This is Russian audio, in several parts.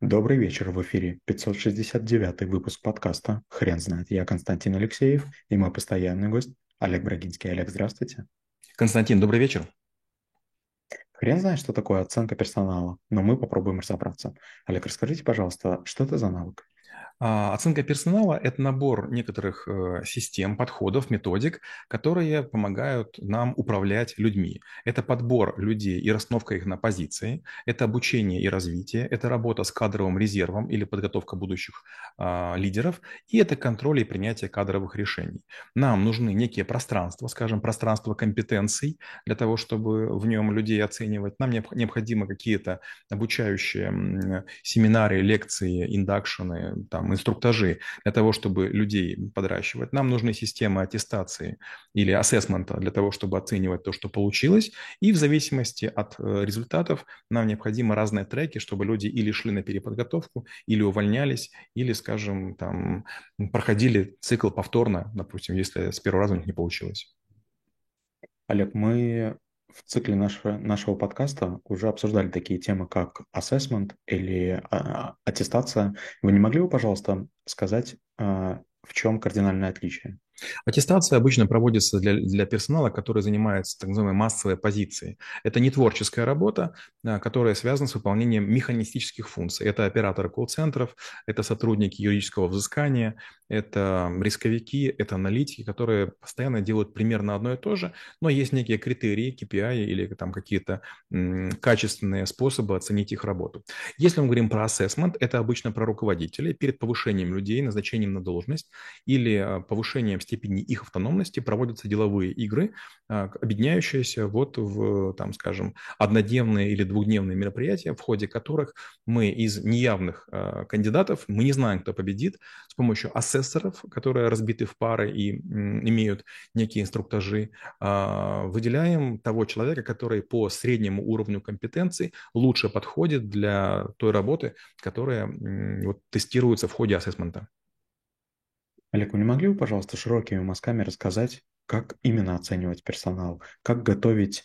Добрый вечер, в эфире 569 выпуск подкаста «Хрен знает». Я Константин Алексеев и мой постоянный гость Олег Брагинский. Олег, здравствуйте. Константин, добрый вечер. Хрен знает, что такое оценка персонала, но мы попробуем разобраться. Олег, расскажите, пожалуйста, что это за навык? А, оценка персонала – это набор некоторых э, систем, подходов, методик, которые помогают нам управлять людьми. Это подбор людей и расстановка их на позиции, это обучение и развитие, это работа с кадровым резервом или подготовка будущих а, лидеров, и это контроль и принятие кадровых решений. Нам нужны некие пространства, скажем, пространство компетенций для того, чтобы в нем людей оценивать. Нам необходимы какие-то обучающие семинары, лекции, индакшены, там, инструктажи для того, чтобы людей подращивать. Нам нужны системы аттестации или ассессмента для того, чтобы оценивать то, что получилось. И в зависимости от э, результатов нам необходимы разные треки, чтобы люди или шли на переподготовку, или увольнялись, или, скажем, там, проходили цикл повторно, допустим, если с первого раза у них не получилось. Олег, мы в цикле нашего, нашего подкаста уже обсуждали такие темы, как assessment или а, аттестация. Вы не могли бы, пожалуйста, сказать, а, в чем кардинальное отличие? Аттестация обычно проводится для, для персонала, который занимается так называемой массовой позицией. Это не творческая работа, а, которая связана с выполнением механистических функций. Это операторы колл-центров, это сотрудники юридического взыскания, это рисковики, это аналитики, которые постоянно делают примерно одно и то же, но есть некие критерии, KPI или там какие-то качественные способы оценить их работу. Если мы говорим про assessment, это обычно про руководителей перед повышением людей, назначением на должность или а, повышением степени их автономности проводятся деловые игры, а, объединяющиеся вот в, там, скажем, однодневные или двухдневные мероприятия, в ходе которых мы из неявных а, кандидатов, мы не знаем, кто победит, с помощью ассессоров, которые разбиты в пары и имеют некие инструктажи, а, выделяем того человека, который по среднему уровню компетенции лучше подходит для той работы, которая вот, тестируется в ходе ассессмента. Олег, вы не могли бы, пожалуйста, широкими мазками рассказать, как именно оценивать персонал, как готовить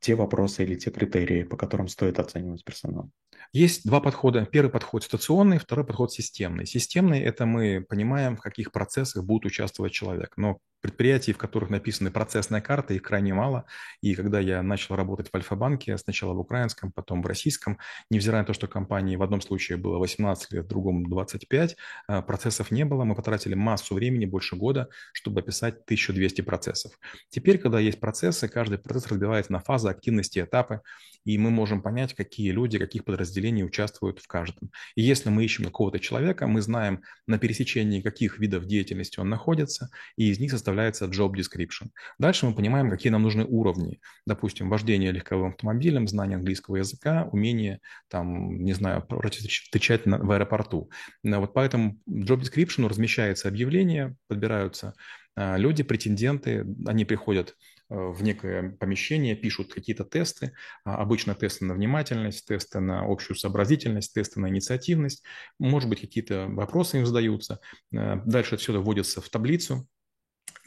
те вопросы или те критерии, по которым стоит оценивать персонал? Есть два подхода. Первый подход ситуационный, второй подход системный. Системный – это мы понимаем, в каких процессах будет участвовать человек. Но предприятий, в которых написаны процессная карта, их крайне мало. И когда я начал работать в Альфа-банке, сначала в украинском, потом в российском, невзирая на то, что компании в одном случае было 18 лет, в другом 25, а, процессов не было. Мы потратили массу времени, больше года, чтобы описать 1200 процессов. Теперь, когда есть процессы, каждый процесс разбивается на фазы, активности, этапы, и мы можем понять, какие люди, каких подразделений участвуют в каждом. И если мы ищем какого-то человека, мы знаем на пересечении каких видов деятельности он находится, и из них составляем составляется job description. Дальше мы понимаем, какие нам нужны уровни. Допустим, вождение легковым автомобилем, знание английского языка, умение, там, не знаю, встречать в аэропорту. Вот поэтому job description размещается объявление, подбираются а, люди, претенденты, они приходят э, в некое помещение, пишут какие-то тесты, а, обычно тесты на внимательность, тесты на общую сообразительность, тесты на инициативность, может быть, какие-то вопросы им задаются. Э, дальше все это вводится в таблицу,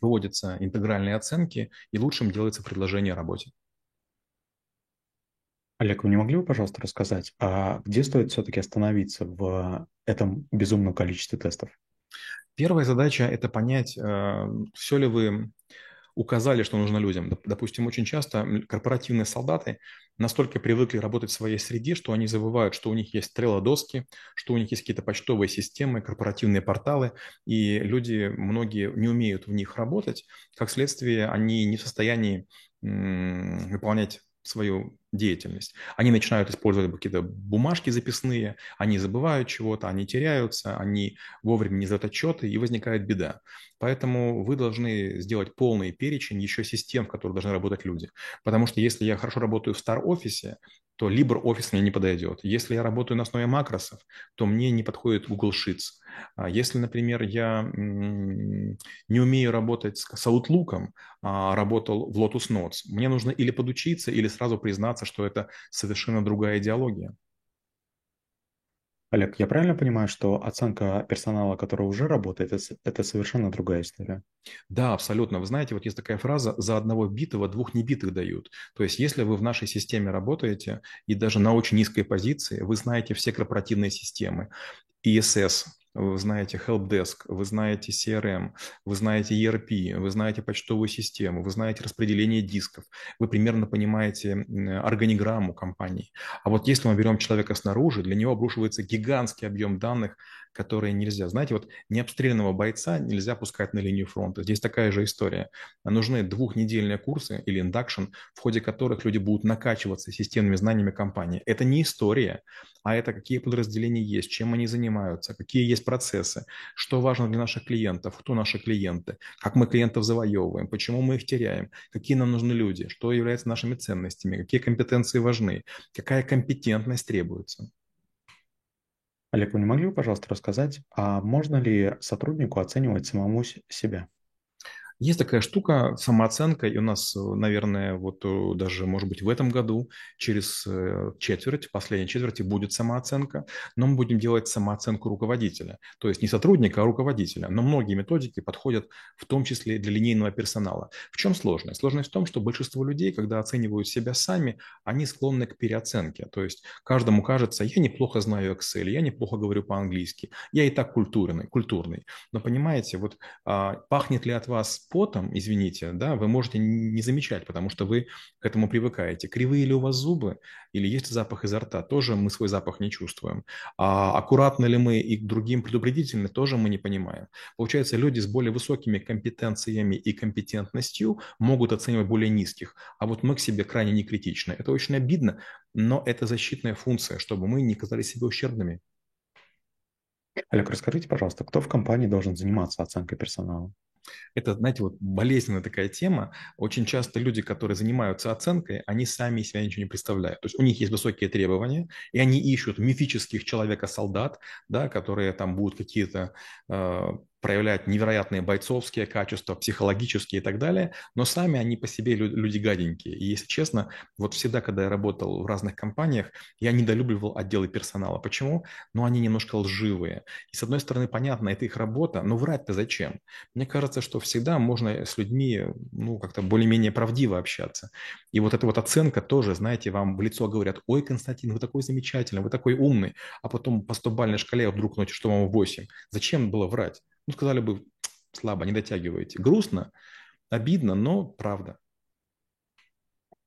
выводятся интегральные оценки, и лучшим делается предложение о работе. Олег, вы не могли бы, пожалуйста, рассказать, а где стоит все-таки остановиться в этом безумном количестве тестов? Первая задача – это понять, э, все ли вы указали, что нужно людям. Допустим, очень часто корпоративные солдаты настолько привыкли работать в своей среде, что они забывают, что у них есть трелодоски, что у них есть какие-то почтовые системы, корпоративные порталы, и люди, многие не умеют в них работать. Как следствие, они не в состоянии выполнять свою деятельность. Они начинают использовать какие-то бумажки записные, они забывают чего-то, они теряются, они вовремя не сдают отчеты, и возникает беда. Поэтому вы должны сделать полный перечень еще систем, в которых должны работать люди. Потому что если я хорошо работаю в Star-офисе, то LibreOffice мне не подойдет. Если я работаю на основе макросов, то мне не подходит Google Sheets. А если, например, я не умею работать с Outlook, а работал в Lotus Notes, мне нужно или подучиться, или сразу признаться, что это совершенно другая идеология. Олег, я правильно понимаю, что оценка персонала, который уже работает, это, совершенно другая история? Да, абсолютно. Вы знаете, вот есть такая фраза «за одного битого двух небитых дают». То есть если вы в нашей системе работаете, и даже на очень низкой позиции, вы знаете все корпоративные системы, ESS, вы знаете Helpdesk, вы знаете CRM, вы знаете ERP, вы знаете почтовую систему, вы знаете распределение дисков, вы примерно понимаете органиграмму компании. А вот если мы берем человека снаружи, для него обрушивается гигантский объем данных, которые нельзя. Знаете, вот необстрелянного бойца нельзя пускать на линию фронта. Здесь такая же история. Нужны двухнедельные курсы или induction, в ходе которых люди будут накачиваться системными знаниями компании. Это не история, а это какие подразделения есть, чем они занимаются, какие есть процессы, что важно для наших клиентов, кто наши клиенты, как мы клиентов завоевываем, почему мы их теряем, какие нам нужны люди, что является нашими ценностями, какие компетенции важны, какая компетентность требуется. Олег, вы не могли бы, пожалуйста, рассказать, а можно ли сотруднику оценивать самому себя? Есть такая штука, самооценка, и у нас, наверное, вот э, даже, может быть, в этом году, через э, четверть, последней четверти будет самооценка, но мы будем делать самооценку руководителя, то есть не сотрудника, а руководителя. Но многие методики подходят в том числе для линейного персонала. В чем сложность? Сложность в том, что большинство людей, когда оценивают себя сами, они склонны к переоценке. То есть каждому кажется, я неплохо знаю Excel, я неплохо говорю по-английски, я и так культурный, культурный. Но понимаете, вот а, пахнет ли от вас потом, извините, да, вы можете не замечать, потому что вы к этому привыкаете. Кривые ли у вас зубы или есть запах изо рта, тоже мы свой запах не чувствуем. А аккуратны ли мы и к другим предупредительны, тоже мы не понимаем. Получается, люди с более высокими компетенциями и компетентностью могут оценивать более низких, а вот мы к себе крайне не критичны. Это очень обидно, но это защитная функция, чтобы мы не казались себе ущербными. Олег, расскажите, пожалуйста, кто в компании должен заниматься оценкой персонала? Это, знаете, вот болезненная такая тема. Очень часто люди, которые занимаются оценкой, они сами себя ничего не представляют. То есть у них есть высокие требования, и они ищут мифических человека-солдат, да, которые там будут какие-то э, проявляют невероятные бойцовские качества, психологические и так далее, но сами они по себе люди гаденькие. И если честно, вот всегда, когда я работал в разных компаниях, я недолюбливал отделы персонала. Почему? Ну, они немножко лживые. И с одной стороны, понятно, это их работа, но врать-то зачем? Мне кажется, что всегда можно с людьми, ну, как-то более-менее правдиво общаться. И вот эта вот оценка тоже, знаете, вам в лицо говорят, ой, Константин, вы такой замечательный, вы такой умный, а потом по 100 шкале вдруг ночью, что вам 8. Зачем было врать? Ну, сказали бы, слабо, не дотягиваете. Грустно, обидно, но правда.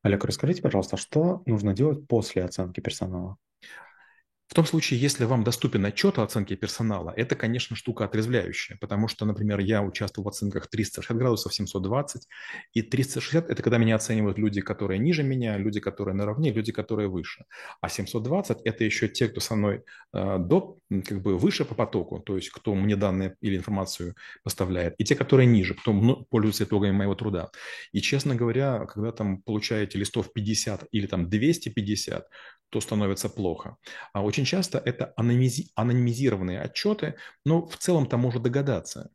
Олег, расскажите, пожалуйста, что нужно делать после оценки персонала? В том случае, если вам доступен отчет о оценке персонала, это, конечно, штука отрезвляющая, потому что, например, я участвовал в оценках 360 градусов, 720, и 360 – это когда меня оценивают люди, которые ниже меня, люди, которые наравне, люди, которые выше. А 720 – это еще те, кто со мной до, как бы выше по потоку, то есть кто мне данные или информацию поставляет, и те, которые ниже, кто пользуется итогами моего труда. И, честно говоря, когда там получаете листов 50 или там 250, то становится плохо. А очень часто это анонизи- анонимизированные отчеты, но в целом там можно догадаться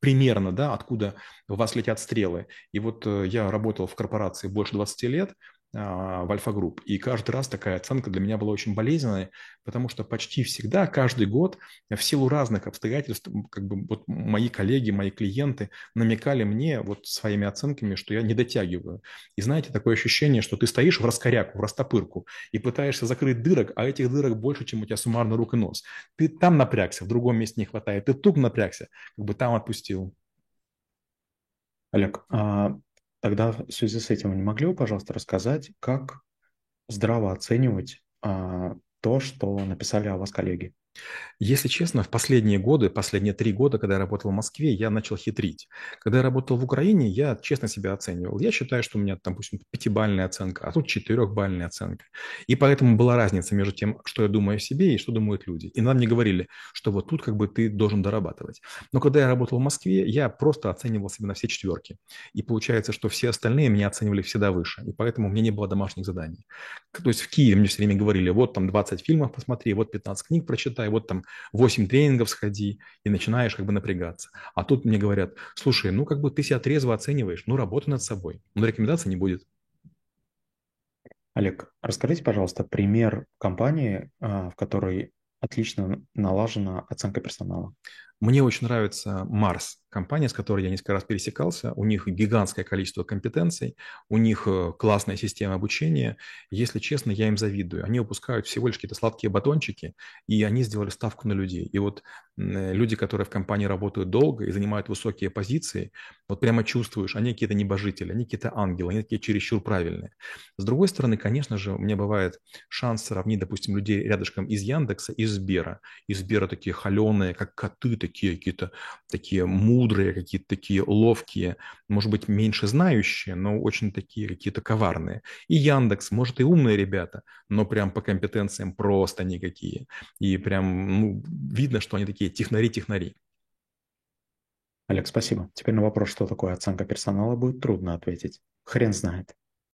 примерно, да, откуда у вас летят стрелы. И вот э, я работал в корпорации больше 20 лет, а, в Альфа-групп. И каждый раз такая оценка для меня была очень болезненной, потому что почти всегда, каждый год, в силу разных обстоятельств, как бы вот мои коллеги, мои клиенты намекали мне вот своими оценками, что я не дотягиваю. И знаете, такое ощущение, что ты стоишь в раскоряку, в растопырку и пытаешься закрыть дырок, а этих дырок больше, чем у тебя суммарно рук и нос. Ты там напрягся, в другом месте не хватает, ты тут напрягся, как бы там отпустил. Олег, а Тогда в связи с этим вы не могли бы, пожалуйста, рассказать, как здраво оценивать а, то, что написали о вас коллеги? Если честно, в последние годы, последние три года, когда я работал в Москве, я начал хитрить. Когда я работал в Украине, я честно себя оценивал. Я считаю, что у меня там, допустим, пятибальная оценка, а тут четырехбальная оценка. И поэтому была разница между тем, что я думаю о себе и что думают люди. И нам не говорили, что вот тут как бы ты должен дорабатывать. Но когда я работал в Москве, я просто оценивал себя на все четверки. И получается, что все остальные меня оценивали всегда выше. И поэтому у меня не было домашних заданий. То есть в Киеве мне все время говорили, вот там 20 фильмов посмотри, вот 15 книг прочитай, вот там 8 тренингов сходи, и начинаешь как бы напрягаться. А тут мне говорят, слушай, ну как бы ты себя трезво оцениваешь, ну работай над собой, но рекомендаций не будет. Олег, расскажите, пожалуйста, пример компании, а, в которой отлично налажена оценка персонала. Мне очень нравится Mars, компания, с которой я несколько раз пересекался. У них гигантское количество компетенций, у них э, классная система обучения. Если честно, я им завидую. Они выпускают всего лишь какие-то сладкие батончики, и они сделали ставку на людей. И вот люди, которые в компании работают долго и занимают высокие позиции, вот прямо чувствуешь, они какие-то небожители, они какие-то ангелы, они такие чересчур правильные. С другой стороны, конечно же, у меня бывает шанс сравнить, допустим, людей рядышком из Яндекса и Сбера. Из Сбера такие холеные, как коты, такие какие-то такие мудрые, какие-то такие ловкие, может быть, меньше знающие, но очень такие какие-то коварные. И Яндекс, может, и умные ребята, но прям по компетенциям просто никакие. И прям ну, видно, что они такие технари-технари. Олег, спасибо. Теперь на вопрос, что такое оценка персонала, будет трудно ответить. Хрен знает.